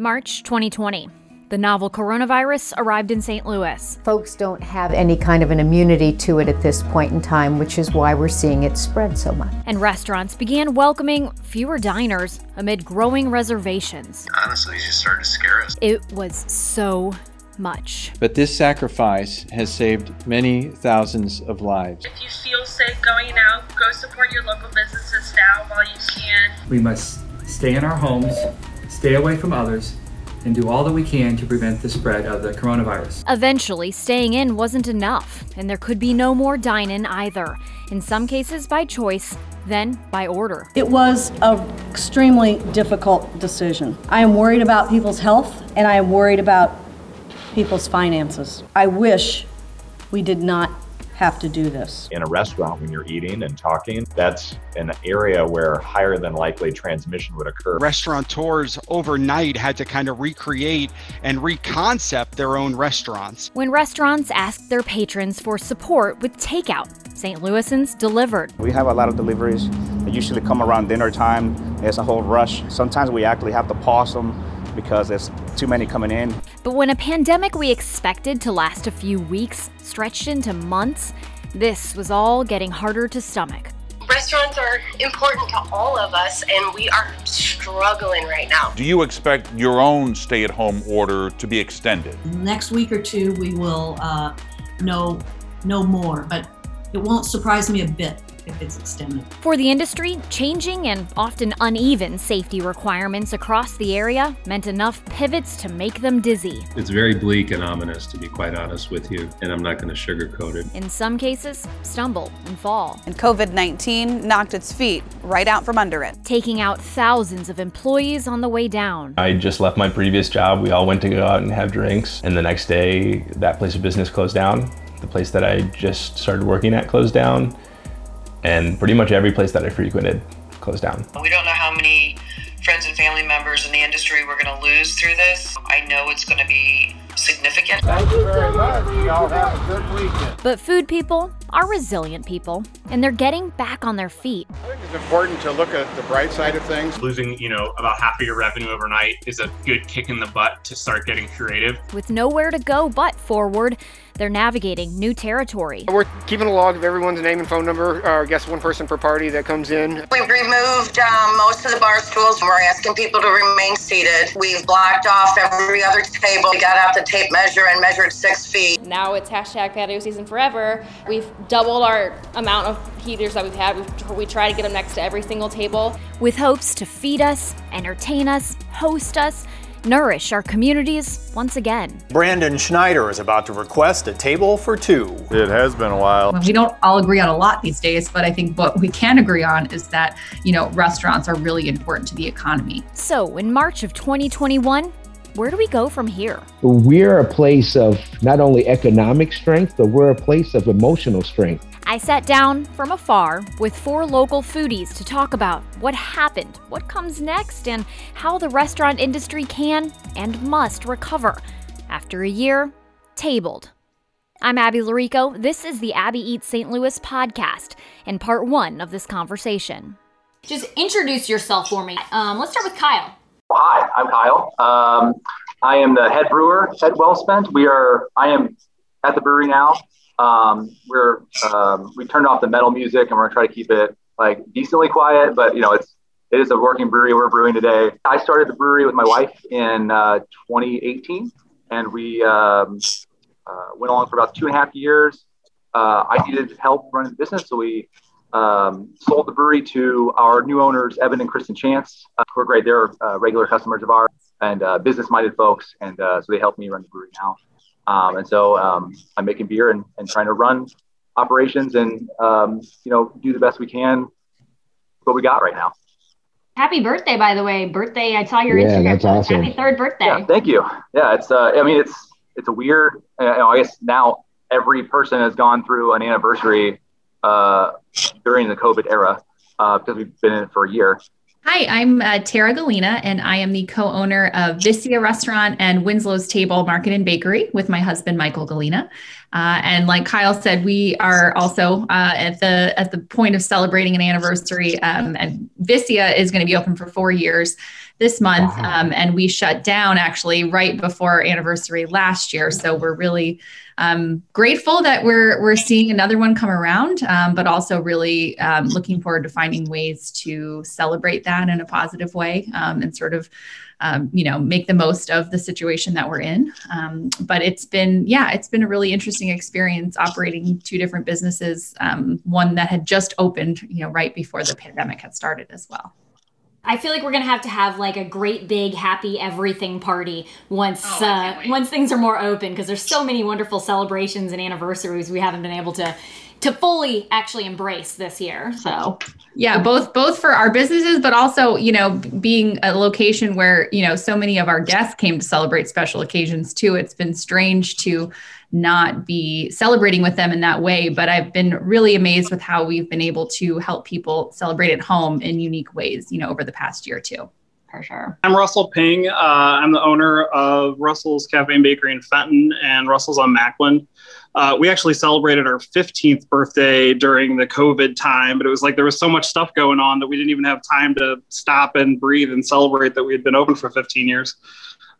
March 2020. The novel coronavirus arrived in St. Louis. Folks don't have any kind of an immunity to it at this point in time, which is why we're seeing it spread so much. And restaurants began welcoming fewer diners amid growing reservations. Honestly, it just started to scare us. It was so much. But this sacrifice has saved many thousands of lives. If you feel safe going out, go support your local businesses now while you can. We must stay in our homes, stay away from others, and do all that we can to prevent the spread of the coronavirus. Eventually, staying in wasn't enough, and there could be no more dine in either. In some cases by choice, then by order. It was an extremely difficult decision. I am worried about people's health, and I am worried about people's finances. I wish we did not have to do this. In a restaurant, when you're eating and talking, that's an area where higher than likely transmission would occur. Restaurateurs overnight had to kind of recreate and reconcept their own restaurants. When restaurants asked their patrons for support with takeout, St. Louisans delivered. We have a lot of deliveries. They usually come around dinner time. There's a whole rush. Sometimes we actually have to pause them because there's too many coming in. But when a pandemic we expected to last a few weeks stretched into months, this was all getting harder to stomach. Restaurants are important to all of us, and we are struggling right now. Do you expect your own stay at home order to be extended? Next week or two, we will uh, know, know more, but it won't surprise me a bit if it's extended. For the industry, changing and often uneven safety requirements across the area meant enough pivots to make them dizzy. It's very bleak and ominous, to be quite honest with you, and I'm not going to sugarcoat it. In some cases, stumble and fall. And COVID 19 knocked its feet right out from under it, taking out thousands of employees on the way down. I just left my previous job. We all went to go out and have drinks, and the next day, that place of business closed down. The place that I just started working at closed down and pretty much every place that I frequented closed down. We don't know how many friends and family members in the industry we're going to lose through this. I know it's going to be significant. Thank you very much. Y'all have a good weekend. But food people are resilient people, and they're getting back on their feet. I think it's important to look at the bright side of things. Losing, you know, about half of your revenue overnight is a good kick in the butt to start getting creative. With nowhere to go but forward, they're navigating new territory. We're keeping a log of everyone's name and phone number, or I guess one person per party that comes in. We've removed um, most of the bar stools. We're asking people to remain seated. We've blocked off every other table. We got out the tape measure and measured six feet. Now it's hashtag patio season forever. We've doubled our amount of heaters that we've had. We've, we try to get them next to every single table. With hopes to feed us, entertain us, host us, nourish our communities once again. Brandon Schneider is about to request a table for two. It has been a while. We don't all agree on a lot these days, but I think what we can agree on is that, you know, restaurants are really important to the economy. So, in March of 2021, where do we go from here? We're a place of not only economic strength, but we're a place of emotional strength. I sat down from afar with four local foodies to talk about what happened, what comes next, and how the restaurant industry can and must recover after a year tabled. I'm Abby Larico. This is the Abby Eats St. Louis podcast and part one of this conversation. Just introduce yourself for me. Um, let's start with Kyle. Hi, I'm Kyle. Um, I am the head brewer at Wellspent. We are. I am at the brewery now. Um, we're um, we turned off the metal music and we're gonna try to keep it like decently quiet, but you know it's it is a working brewery we're brewing today. I started the brewery with my wife in uh, 2018, and we um, uh, went along for about two and a half years. Uh, I needed help running the business, so we um, sold the brewery to our new owners, Evan and Kristen Chance. Uh, who are great. They're uh, regular customers of ours and uh, business-minded folks, and so they help me run the brewery now. Um, and so um, I'm making beer and, and trying to run operations and, um, you know, do the best we can with what we got right now. Happy birthday, by the way. Birthday. I saw your yeah, Instagram. That's awesome. Happy third birthday. Yeah, thank you. Yeah, it's, uh, I mean, it's, it's a weird, uh, you know, I guess now every person has gone through an anniversary uh, during the COVID era uh, because we've been in it for a year. Hi, I'm uh, Tara Gallina, and I am the co owner of Vicia Restaurant and Winslow's Table Market and Bakery with my husband, Michael Gallina. Uh, and like Kyle said, we are also uh, at the at the point of celebrating an anniversary. Um, and Vicia is going to be open for four years this month, um, and we shut down actually right before our anniversary last year. So we're really um, grateful that we're we're seeing another one come around, um, but also really um, looking forward to finding ways to celebrate that in a positive way um, and sort of um, you know make the most of the situation that we're in. Um, but it's been yeah it's been a really interesting experience operating two different businesses um, one that had just opened you know right before the pandemic had started as well I feel like we're gonna have to have like a great big happy everything party once oh, uh, once things are more open because there's so many wonderful celebrations and anniversaries we haven't been able to to fully actually embrace this year. So yeah, both both for our businesses, but also you know being a location where you know so many of our guests came to celebrate special occasions too. It's been strange to not be celebrating with them in that way, but I've been really amazed with how we've been able to help people celebrate at home in unique ways. You know, over the past year too. For sure. I'm Russell Ping. Uh, I'm the owner of Russell's Cafe and Bakery in Fenton and Russell's on Macklind. Uh, we actually celebrated our 15th birthday during the COVID time, but it was like there was so much stuff going on that we didn't even have time to stop and breathe and celebrate that we had been open for 15 years.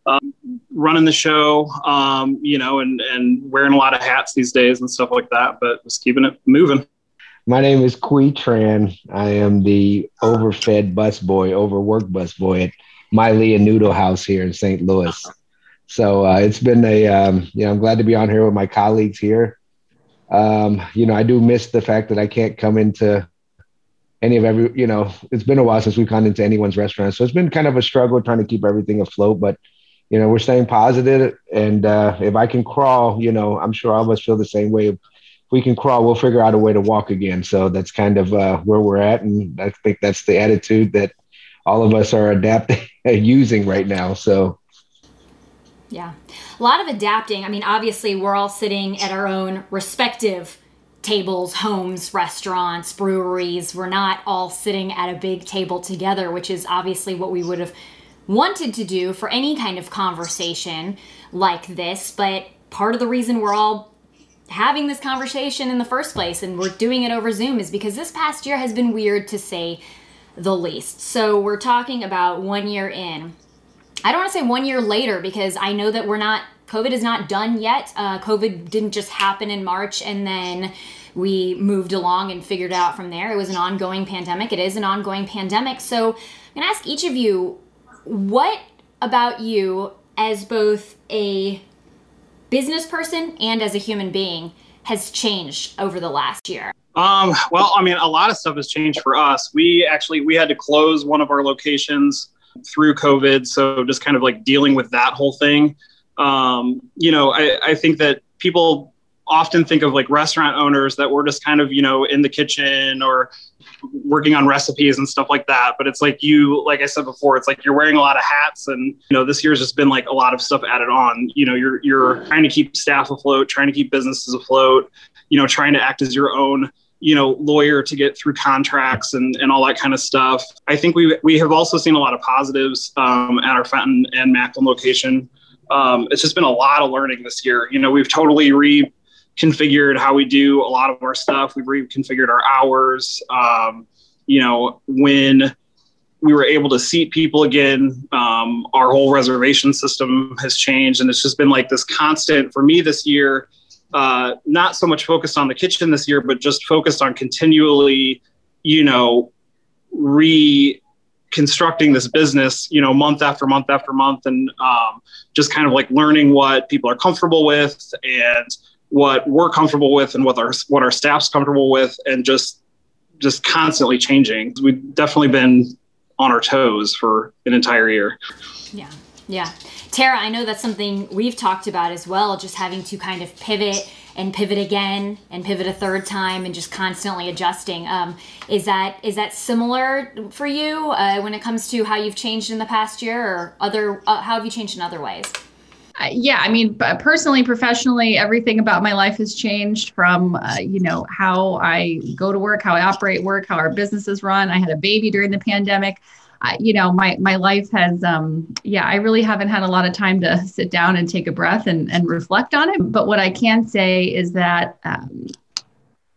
Um, running the show, um, you know, and, and wearing a lot of hats these days and stuff like that, but just keeping it moving. My name is Qui Tran. I am the overfed busboy, overworked busboy at Miley Nudo House here in St. Louis. So uh, it's been a, um, you know, I'm glad to be on here with my colleagues here. Um, you know, I do miss the fact that I can't come into any of every, you know, it's been a while since we've gone into anyone's restaurant. So it's been kind of a struggle trying to keep everything afloat, but, you know, we're staying. And uh, if I can crawl, you know, I'm sure all of us feel the same way. If we can crawl, we'll figure out a way to walk again. So that's kind of uh, where we're at. And I think that's the attitude that all of us are adapting, using right now. So, yeah. A lot of adapting. I mean, obviously, we're all sitting at our own respective tables, homes, restaurants, breweries. We're not all sitting at a big table together, which is obviously what we would have wanted to do for any kind of conversation like this. But part of the reason we're all having this conversation in the first place and we're doing it over Zoom is because this past year has been weird to say the least. So we're talking about one year in I don't want to say one year later because I know that we're not, COVID is not done yet. Uh, COVID didn't just happen in March and then we moved along and figured out from there. It was an ongoing pandemic. It is an ongoing pandemic. So I'm going to ask each of you what about you as both a business person and as a human being has changed over the last year? Um, well, I mean, a lot of stuff has changed for us. We actually we had to close one of our locations through COVID. So just kind of like dealing with that whole thing. Um, you know, I, I think that people often think of like restaurant owners that were just kind of, you know, in the kitchen or working on recipes and stuff like that. But it's like you, like I said before, it's like you're wearing a lot of hats, and you know this year's just been like a lot of stuff added on. You know, you're you're trying to keep staff afloat, trying to keep businesses afloat. You know, trying to act as your own you know lawyer to get through contracts and, and all that kind of stuff i think we we have also seen a lot of positives um, at our fenton and macklind location um, it's just been a lot of learning this year you know we've totally reconfigured how we do a lot of our stuff. We've reconfigured our hours um, you know when we were able to seat people again um, our whole reservation system has changed and it's just been like this constant for me this year uh, not so much focused on the kitchen this year, but just focused on continually, you know, reconstructing this business, you know, month after month after month, and um, just kind of like learning what people are comfortable with and what we're comfortable with and what our what our staff's comfortable with, and just just constantly changing. We've definitely been on our toes for an entire year. Yeah. Yeah. Tara, I know that's something we've talked about as well, just having to kind of pivot and pivot again and pivot a third time and just constantly adjusting. Um, is that is that similar for you uh, when it comes to how you've changed in the past year, or other? Uh, how have you changed in other ways? Yeah, I mean, personally, professionally, everything about my life has changed from, uh, you know, how I go to work, how I operate work, how our businesses run. I had a baby during the pandemic. You know, my my life has, um, yeah, I really haven't had a lot of time to sit down and take a breath and and reflect on it. But what I can say is that. Um,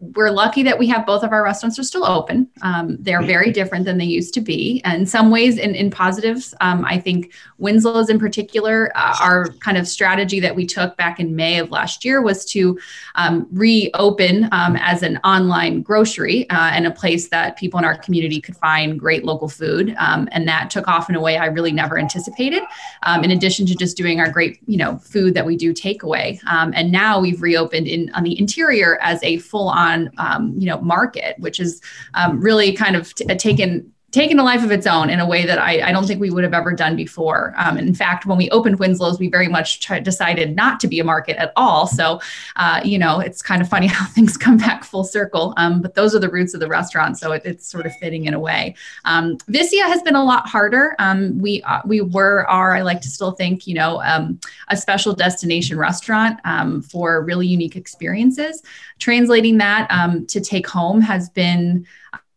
we're lucky that we have both of our restaurants are still open. Um, they're very different than they used to be. And in some ways, in, in positives, um, I think Winslow's in particular, uh, our kind of strategy that we took back in May of last year was to um, reopen um, as an online grocery uh, and a place that people in our community could find great local food. Um, and that took off in a way I really never anticipated. Um, in addition to just doing our great, you know, food that we do takeaway. and now we've reopened in on the interior as a full on on um, you know market, which is um, really kind of t- taken taken a life of its own in a way that I, I don't think we would have ever done before. Um, in fact, when we opened Winslow's, we very much decided not to be a market at all. So, uh, you know, it's kind of funny how things come back full circle. Um, but those are the roots of the restaurant, so it, it's sort of fitting in a way. Um, Vicia has been a lot harder. Um, we uh, we were are I like to still think you know um, a special destination restaurant um, for really unique experiences. Translating that to take home has been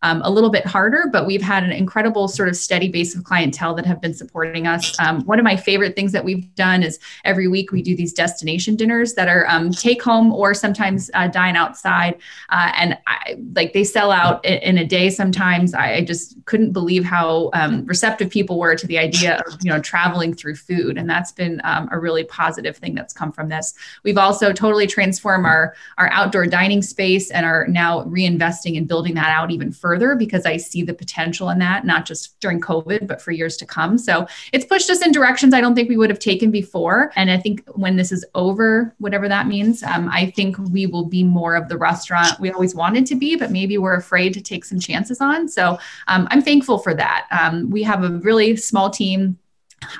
um, a little bit harder, but we've had an incredible sort of steady base of clientele that have been supporting us. Um, one of my favorite things that we've done is every week we do these destination dinners that are um, take home or sometimes uh, dine outside. Uh, and I, like they sell out in, in a day sometimes. I, I, just couldn't believe how um, receptive people were to the idea of, you know, traveling through food. And that's been um, a really positive thing that's come from this. We've also totally transformed our, our outdoor dining space and are now reinvesting and building that out even further further because I see the potential in that, not just during COVID, but for years to come. So it's pushed us in directions I don't think we would have taken before. And I think when this is over, whatever that means, um, I think we will be more of the restaurant we always wanted to be, but maybe we're afraid to take some chances on. So um, I'm thankful for that. Um, we have a really small team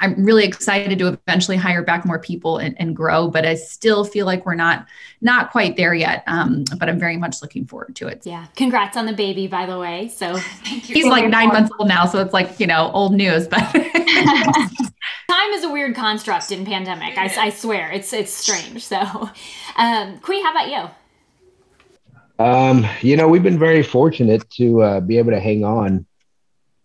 I'm really excited to eventually hire back more people and, and, grow, but I still feel like we're not not quite there yet. Um, but I'm very much looking forward to it. Yeah, congrats on the baby, by the way. So he's like nine months old now, so it's like you know old news. But time is a weird construct in pandemic. I, I swear it's it's strange. So, um, Qui, how about you? Um, you know, we've been very fortunate to uh, be able to hang on.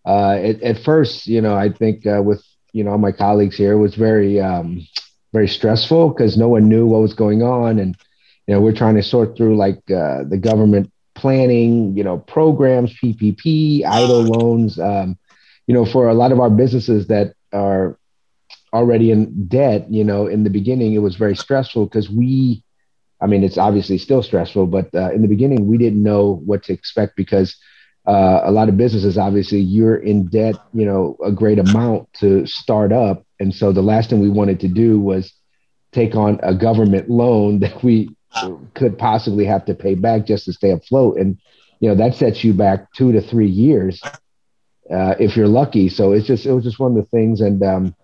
Uh, at, at, first, you know, I think uh, with you know my colleagues here was very um, very stressful because no one knew what was going on, and you know we're trying to sort through like uh, the government planning, you know, programs, PPP, EIDL loans. Um, you know, for a lot of our businesses that are already in debt, you know, in the beginning it was very stressful because we, I mean, it's obviously still stressful, but uh, in the beginning we didn't know what to expect because uh, a lot of businesses, obviously, you're in debt, you know, a great amount to start up. And so the last thing we wanted to do was take on a government loan that we could possibly have to pay back just to stay afloat. And, you know, that sets you back two to three years uh, if you're lucky. So it's just, it was just one of the things. And, um,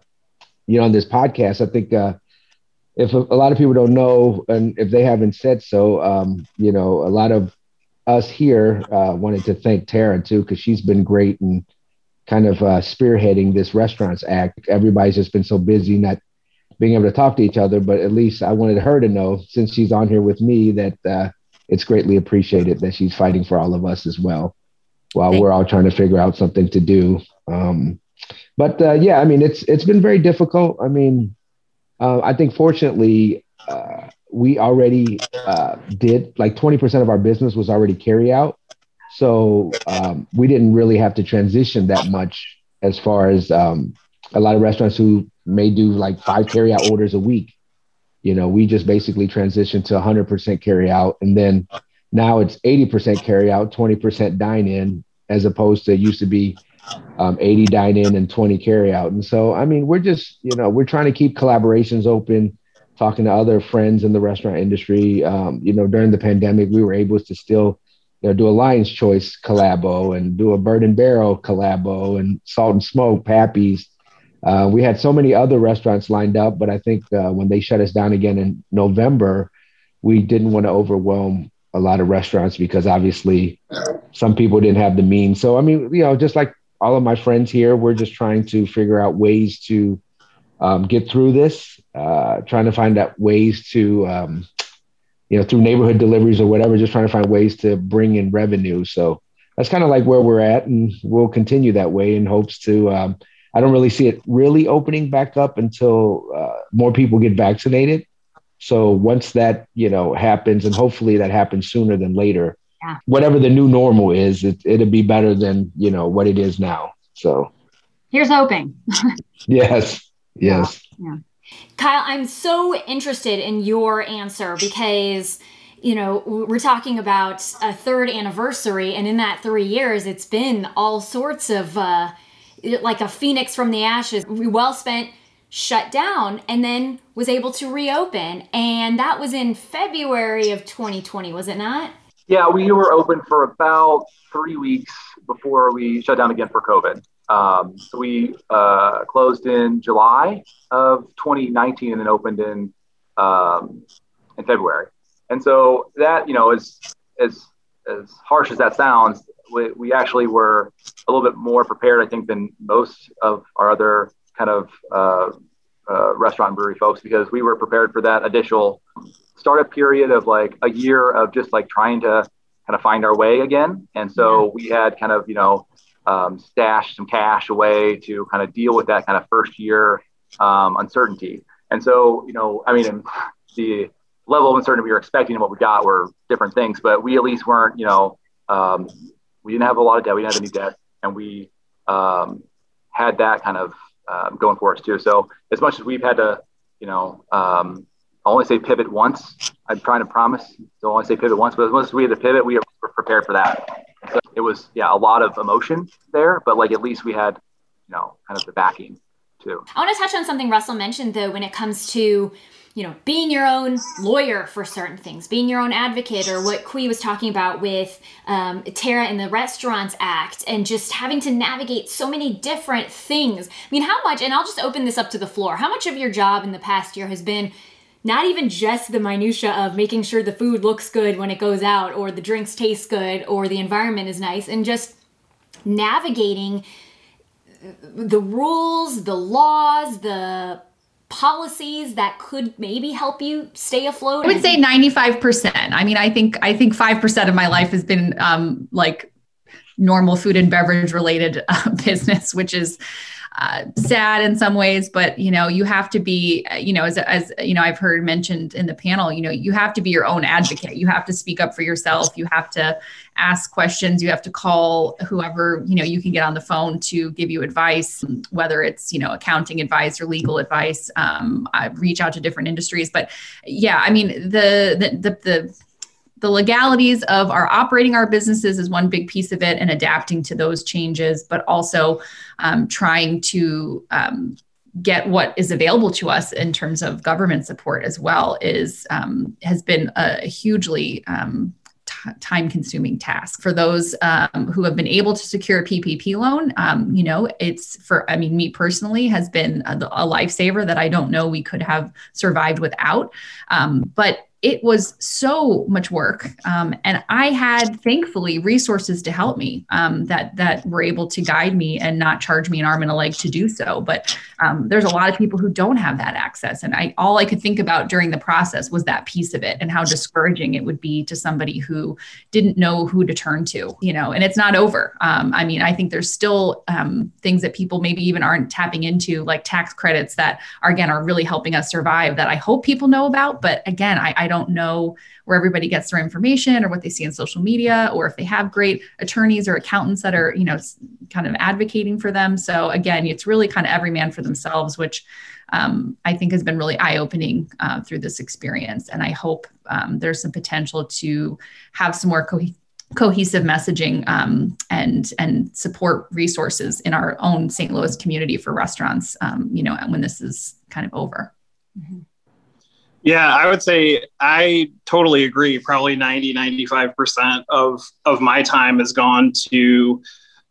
you know, on this podcast, I think, uh, if a, a, lot of people don't know, and if they haven't said so, um, you know, a lot of us here uh, wanted to thank Tara too, because she's been great and kind of uh, spearheading this restaurants act. Everybody's just been so busy not being able to talk to each other, but at least I wanted her to know, since she's on here with me, that uh, it's greatly appreciated that she's fighting for all of us as well, while Thank we're all trying to figure out something to do. Um, but uh, yeah, I mean, it's it's been very difficult. I mean, uh, I think fortunately, uh, we already uh, did like 20% of our business was already carry out. So um, we didn't really have to transition that much as far as um, a lot of restaurants who may do like five carry out orders a week. You know, we just basically transitioned to 100% carry out. And then now it's 80% carry out, 20% dine in, as opposed to used to be um, 80 dine in and 20 carry out. And so, I mean, we're just, you know, we're trying to keep collaborations open talking to other friends in the restaurant industry. Um, you know, during the pandemic, we were able to still, you know, do a Lion's Choice collabo and do a Byrd and Barrel collabo and Salt and Smoke, Pappy's. Uh, we had so many other restaurants lined up, but I think uh, when they shut us down again in November, we didn't want to overwhelm a lot of restaurants because obviously some people didn't have the means. So, I mean, you know, just like all of my friends here, we're just trying to figure out ways to um, get through this, uh, trying to find out ways to, um, you know, through neighborhood deliveries or whatever, just trying to find ways to bring in revenue. So that's kind of like where we're at, and we'll continue that way in hopes to. Um, I don't really see it really opening back up until uh, more people get vaccinated. So once that you know happens, and hopefully that happens sooner than later, Yeah. whatever the new normal is, it, it'll be better than you know what it is now. So Here's hoping. yes, yes. Yeah. Kyle, I'm so interested in your answer because, you know, we're talking about a third anniversary, and in that three years, it's been all sorts of uh, like a phoenix from the ashes. We Wellspent shut down and then was able to reopen. And that was in February of 2020, was it not? Yeah, we were open for about three weeks before we shut down again for COVID. Um, so we uh, closed in July of 2019 and then opened in um, in February. And so that you know, as as as harsh as that sounds, we, we actually were a little bit more prepared, I think, than most of our other kind of uh, uh, restaurant and brewery folks because we were prepared for that additional startup period of like a year of just like trying to kind of find our way again. And so we had kind of, you know, um, stashed some cash away to kind of deal with that kind of first year um, uncertainty. And so, you know, I mean, the level of uncertainty we were expecting and what we got were different things, but we at least weren't, you know, um, we didn't have a lot of debt. We didn't have any debt, and we um, had that kind of um, going for us too. So as much as we've had to, you know, um, I only say pivot once. I'm trying to promise. So I only say pivot once, but as much as we had to pivot, we were prepared for that. So it was, yeah, a lot of emotion there, but like at least we had, you know, kind of the backing too. I want to touch on something Russell mentioned though when it comes to you know being your own lawyer for certain things being your own advocate or what Qui was talking about with um, Tara in the Restaurants Act and just having to navigate so many different things I mean how much and I'll just open this up to the floor how much of your job in the past year has been not even just the minutia of making sure the food looks good when it goes out or the drinks taste good or the environment is nice and just navigating the rules, the laws, the policies that could maybe help you stay afloat? I would say 95%. I mean, I think I think 5% of my life has been um, like normal food and beverage related uh, business, which is uh, sad in some ways, but you know, you have to be, you know, as, as you know, I've heard mentioned in the panel, you know, you have to be your own advocate. You have to speak up for yourself. You have to ask questions. You have to call whoever, you know, you can get on the phone to give you advice, whether it's, you know, accounting advice or legal advice. Um, reach out to different industries, but yeah, I mean, the, the, the, the the legalities of our operating our businesses is one big piece of it and adapting to those changes but also um, trying to um, get what is available to us in terms of government support as well is um, has been a hugely um, time consuming task. For those um, who have been able to secure a ppp loan um, you know it's for i mean me personally has been a, a lifesaver that i don't know we could have survived without. But it was so much work um, and i had thankfully resources to help me um, that that were able to guide me and not charge me an arm and a leg to do so. But um, there's a lot of people who don't have that access and i all i could think about during the process was that piece of it and how discouraging it would be to somebody who didn't know who to turn to you know and it's not over. Um, i mean i think there's still um, things that people maybe even aren't tapping into like tax credits that are again are really helping us survive that i hope people know about. But again i, I don't don't know where everybody gets their information or what they see on social media or if they have great attorneys or accountants that are you know kind of advocating for them. So again it's really kind of every man for themselves which um, i think has been really eye-opening uh, through this experience. And i hope um, there's some potential to have some more co- cohesive messaging um, and and support resources in our own st louis community for restaurants um, you know when this is kind of over. Mm-hmm. Yeah, I would say I totally agree. Probably 90, 95% of, of my time has gone to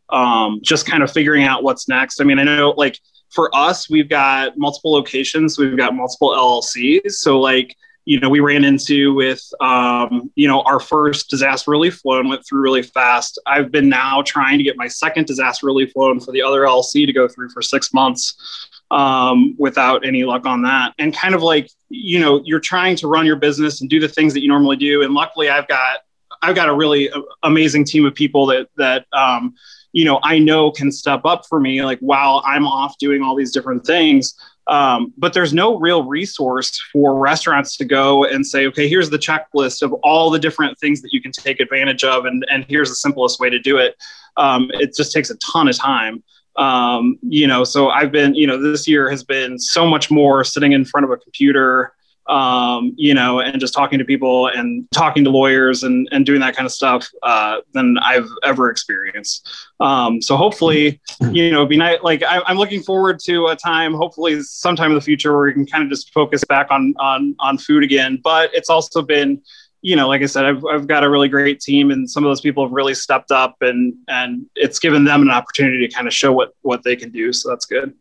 um, just kind of figuring out what's next. I mean, I know like for us, we've got multiple locations, we've got multiple LLCs. So, like, you know, we ran into with, um, you know, our first disaster relief loan went through really fast. I've been now trying to get my second disaster relief loan for the other LLC to go through for six months um, without any luck on that. And kind of like, you know, you're trying to run your business and do the things that you normally do. And luckily, I've got I've got a really amazing team of people that that um, you know I know can step up for me like while I'm off doing all these different things. Um, but there's no real resource for restaurants to go and say, okay, here's the checklist of all the different things that you can take advantage of, and and here's the simplest way to do it. Um, it just takes a ton of time um, you know so i've been you know this year has been so much more sitting in front of a computer um, you know, and just talking to people and talking to lawyers and, and doing that kind of stuff uh, than I've ever experienced. Um, so hopefully, you know, be nice. Like I, am looking forward to a time, hopefully sometime in the future where we can kind of just focus back on, on, on food again. But it's also been, you know, like I said, I've, I've got a really great team and some of those people have really stepped up and, and it's given them an opportunity to kind of show what, what they can do. So that's good.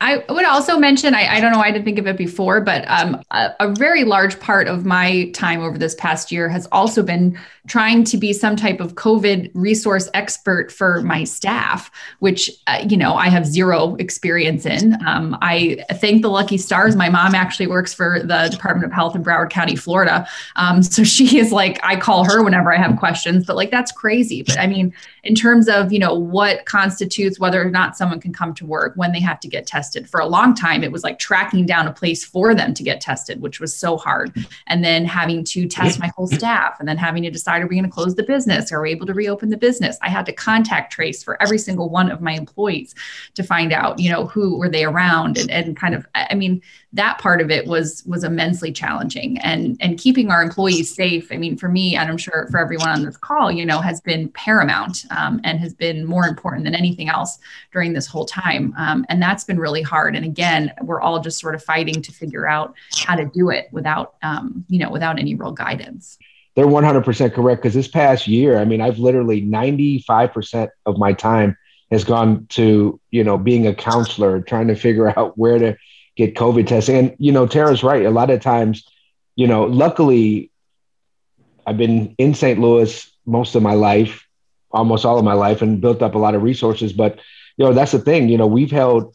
I would also mention, I, I, don't know, why I didn't think of it before, but um, a, a, very large part of my time over this past year has also been trying to be some type of COVID resource expert for my staff, which, uh, you know, I have zero experience in. Um, I thank the lucky stars. My mom actually works for the Department of Health in Broward County, Florida. Um, so she is like, I call her whenever I have questions, but like, that's crazy. But I mean, in terms of, you know, what constitutes whether or not someone can come to work when they have to get tested tested. For a long time, it was like tracking down a place for them to get tested, which was so hard. And then having to test my whole staff and then having to decide are we going to close the business? Are we able to reopen the business? I had to contact trace for every single one of my employees to find out, you know, who were they around and, and kind of, I mean, that part of it was was immensely challenging and and keeping our employees safe i mean for me and i'm sure for everyone on this call you know has been paramount um, and has been more important than anything else during this whole time um, and that's been really hard and again we're all just sort of fighting to figure out how to do it without um, you know without any real guidance they're 100% correct because this past year i mean i've literally 95% of my time has gone to you know being a counselor trying to figure out where to get COVID testing. And, you know, Tara's right. A lot of times, you know, luckily, I've been in St. Louis most of my life, almost all of my life, and built up a lot of resources. But, you know, that's the thing. You know, we've held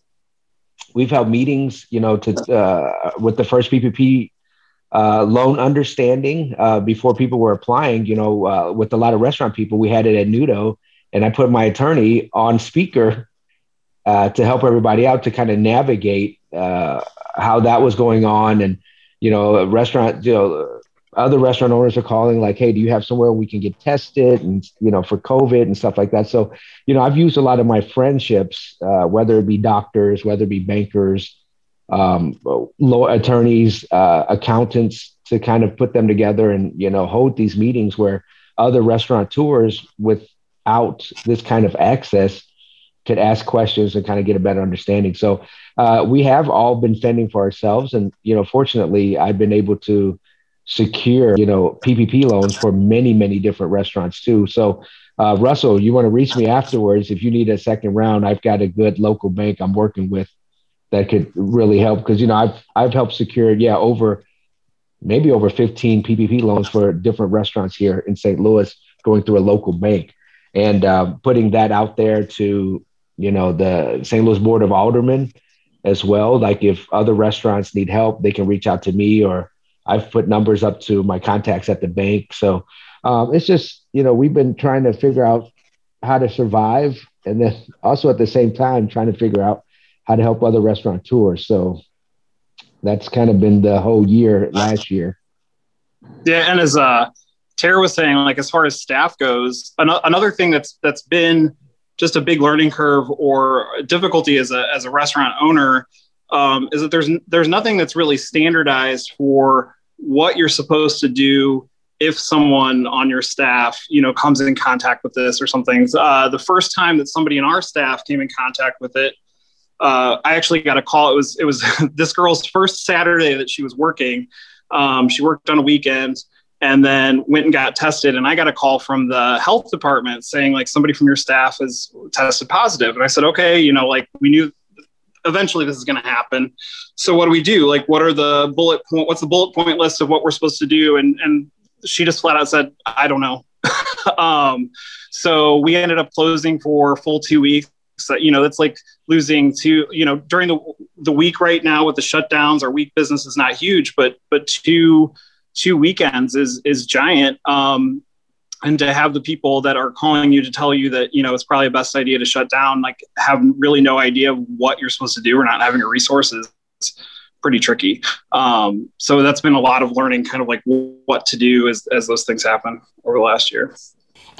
we've held meetings, you know, to uh, with the first PPP uh, loan understanding uh, before people were applying. You know, uh, with a lot of restaurant people, we had it at Nudo, and I put my attorney on speaker uh, to help everybody out to kind of navigate uh, how that was going on. And, you know, restaurant, you know, other restaurant owners are calling like, Hey, do you have somewhere we can get tested and, you know, for COVID and stuff like that. So, you know, I've used a lot of my friendships, uh, whether it be doctors, whether it be bankers, um, law attorneys, uh, accountants to kind of put them together and, you know, hold these meetings where other restaurateurs without this kind of access could ask questions and kind of get a better understanding. So uh, we have all been fending for ourselves, and you know, fortunately, I've been able to secure you know PPP loans for many many different restaurants too. So. Uh, Russell, you want to reach me afterwards if you need a second round. I've got a good local bank I'm working with that could really help because you know I've I've helped secure yeah over maybe over 15 PPP loans for different restaurants here in St. Louis going through a local bank and uh, putting that out there to you know, the St. Louis Board of Aldermen as well. Like if other restaurants need help, they can reach out to me or I've put numbers up to my contacts at the bank. So um, it's just, you know, we've been trying to figure out how to survive and then also at the same time trying to figure out how to help other restaurateurs. So that's kind of been the whole year last year. Yeah, and as uh, Tara was saying, like as far as staff goes, an- another thing that's that's been just a big learning curve or difficulty as a, as a restaurant owner um, is that there's there's nothing that's really standardized for what you're supposed to do if someone on your staff you know comes in contact with this or something. Uh, the first time that somebody in our staff came in contact with it uh, i actually got a call. It was it was this girl's first saturday that she was working. Um, she worked on a weekend and then went and got tested. And i got a call from the health department saying like somebody from your staff has tested positive. And i said okay you know like we knew eventually this is going to happen. So what do we do? Like what are the bullet point what's the bullet point list of what we're supposed to do? And and she just flat out said i don't know. Um, so we ended up closing for full two weeks. So, you know that's like losing two you know during the the week right now with the shutdowns our week business is not huge but but two two weekends is is giant. Um, and to have the people that are calling you to tell you that you know it's probably the best idea to shut down like have really no idea what you're supposed to do or not having your resources pretty tricky. Um, so that's been a lot of learning kind of like what to do as, as those things happen over the last year.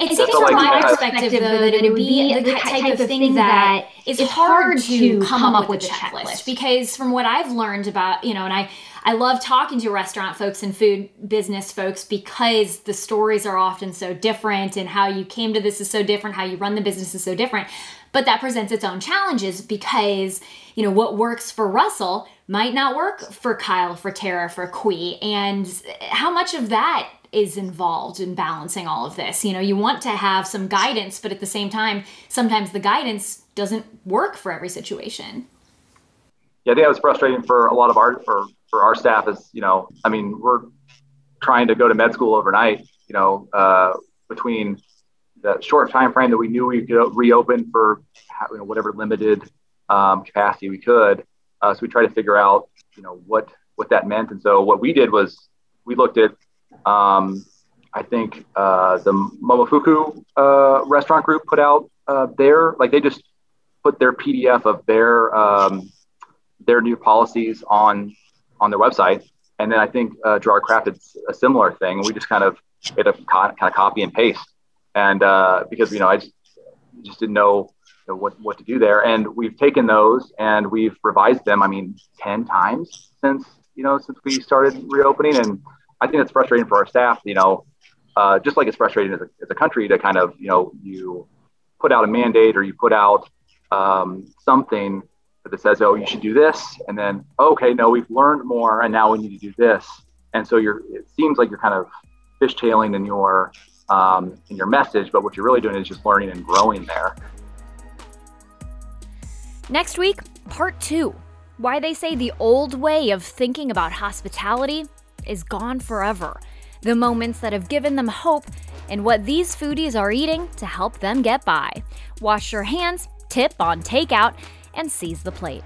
It seems from my perspective, though, that it would be the type of thing that is hard to come up with a checklist. Because from what I've learned about, you know, and I, I love talking to restaurant folks and food business folks because the stories are often so different and how you came to this is so different, how you run the business is so different. But that presents its own challenges because, you know, what works for Russell might not work for Kyle, for Tara, for Qui. And how much of that is involved in balancing all of this. You know, you want to have some guidance, but at the same time, sometimes the guidance doesn't work for every situation. Yeah, I think that was frustrating for a lot of our for for our staff. Is you know, I mean, we're trying to go to med school overnight. You know, uh, between the short time frame that we knew we could reopen for you know, whatever limited um, capacity we could. Uh, so we tried to figure out, you know, what what that meant. And so what we did was we looked at um, I think uh, the Momofuku uh, restaurant group put out uh, their like they just put their PDF of their um, their new policies on on their website, and then I think uh, Gerard crafted a similar thing. We just kind of did a kind of copy and paste, and uh, because you know I just, just didn't know, you know what what to do there, and we've taken those and we've revised them. I mean, ten times since you know since we started reopening and I think it's frustrating for our staff, you know, uh, just like it's frustrating as a, as a country to kind of, you know, you put out a mandate or you put out um, something that says, oh, you should do this. And then, okay, no, we've learned more and now we need to do this. And so you're, it seems like you're kind of fishtailing in your, um, in your message, but what you're really doing is just learning and growing there. Next week, part two why they say the old way of thinking about hospitality is gone forever. The moments that have given them hope and what these foodies are eating to help them get by. Wash your hands, tip on takeout, and seize the plate.